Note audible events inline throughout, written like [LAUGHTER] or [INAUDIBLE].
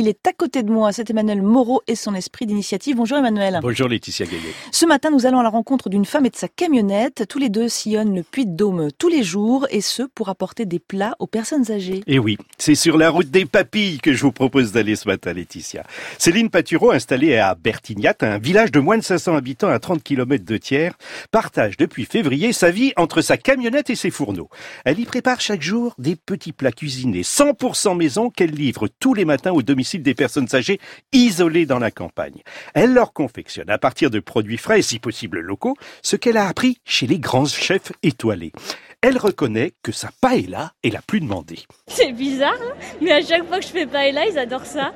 Il est à côté de moi. C'est Emmanuel Moreau et son esprit d'initiative. Bonjour Emmanuel. Bonjour Laetitia Gaillet. Ce matin, nous allons à la rencontre d'une femme et de sa camionnette. Tous les deux sillonnent le Puy de Dôme tous les jours et ce pour apporter des plats aux personnes âgées. Et oui, c'est sur la route des papilles que je vous propose d'aller ce matin Laetitia. Céline Patureau, installée à Bertignat, un village de moins de 500 habitants à 30 km de Thiers, partage depuis février sa vie entre sa camionnette et ses fourneaux. Elle y prépare chaque jour des petits plats cuisinés 100% maison qu'elle livre tous les matins au domicile des personnes âgées isolées dans la campagne. Elle leur confectionne à partir de produits frais et si possible locaux ce qu'elle a appris chez les grands chefs étoilés. Elle reconnaît que sa paella est la plus demandée. C'est bizarre, hein, mais à chaque fois que je fais paella, ils adorent ça.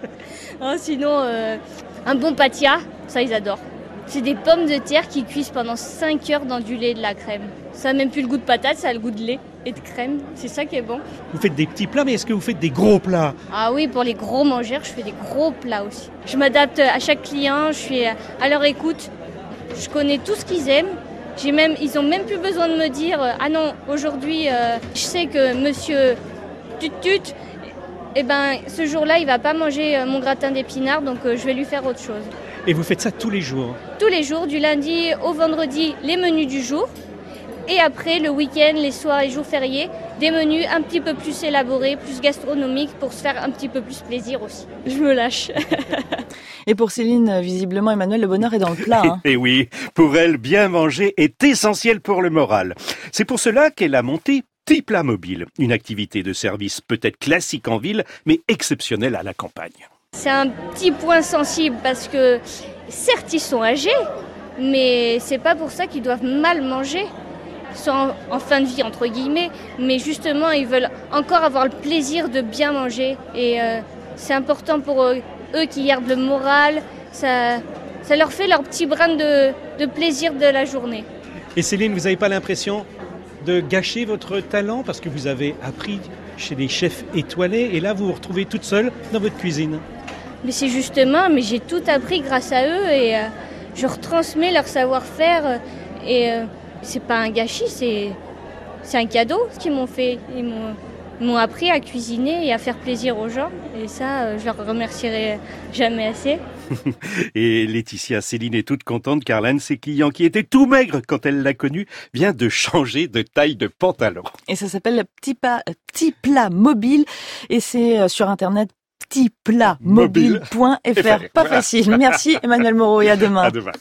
Oh, sinon, euh, un bon patia, ça ils adorent. C'est des pommes de terre qui cuisent pendant 5 heures dans du lait et de la crème. Ça n'a même plus le goût de patate, ça a le goût de lait et de crème. C'est ça qui est bon. Vous faites des petits plats, mais est-ce que vous faites des gros plats Ah oui, pour les gros mangeurs, je fais des gros plats aussi. Je m'adapte à chaque client, je suis à leur écoute. Je connais tout ce qu'ils aiment. J'ai même, ils ont même plus besoin de me dire ah non aujourd'hui euh, je sais que Monsieur Tutut, eh ben ce jour-là il va pas manger euh, mon gratin d'épinards donc euh, je vais lui faire autre chose. Et vous faites ça tous les jours Tous les jours, du lundi au vendredi, les menus du jour. Et après, le week-end, les soirs et jours fériés, des menus un petit peu plus élaborés, plus gastronomiques pour se faire un petit peu plus plaisir aussi. Je me lâche. [LAUGHS] Et pour Céline, visiblement, Emmanuel, le bonheur est dans le plat. Hein. [LAUGHS] Et oui, pour elle, bien manger est essentiel pour le moral. C'est pour cela qu'elle a monté Petit Plat Mobile, une activité de service peut-être classique en ville, mais exceptionnelle à la campagne. C'est un petit point sensible parce que certes ils sont âgés, mais c'est pas pour ça qu'ils doivent mal manger. Sont en, fin de vie entre guillemets, mais justement ils veulent encore avoir le plaisir de bien manger et euh, c'est important pour eux, eux, qui gardent le moral. Ça, ça leur fait leur petit brin de, de plaisir de la journée. Et Céline, vous n'avez pas l'impression de gâcher votre talent parce que vous avez appris chez des chefs étoilés et là vous vous retrouvez toute seule dans votre cuisine? Mais c'est justement, mais j'ai tout appris grâce à eux et euh, je retransmets leur savoir-faire euh, et euh, c'est pas un gâchis, c'est c'est un cadeau ce qu'ils m'ont fait. Ils m'ont appris à cuisiner et à faire plaisir aux gens et ça, je leur remercierai jamais assez. [LAUGHS] et Laetitia Céline est toute contente car l'un de ses clients qui était tout maigre quand elle l'a connu vient de changer de taille de pantalon. Et ça s'appelle Petit, pas, petit plat mobile et c'est sur internet petitplatmobile.fr. Pas facile. Merci Emmanuel Moreau et à [LAUGHS] demain. À demain.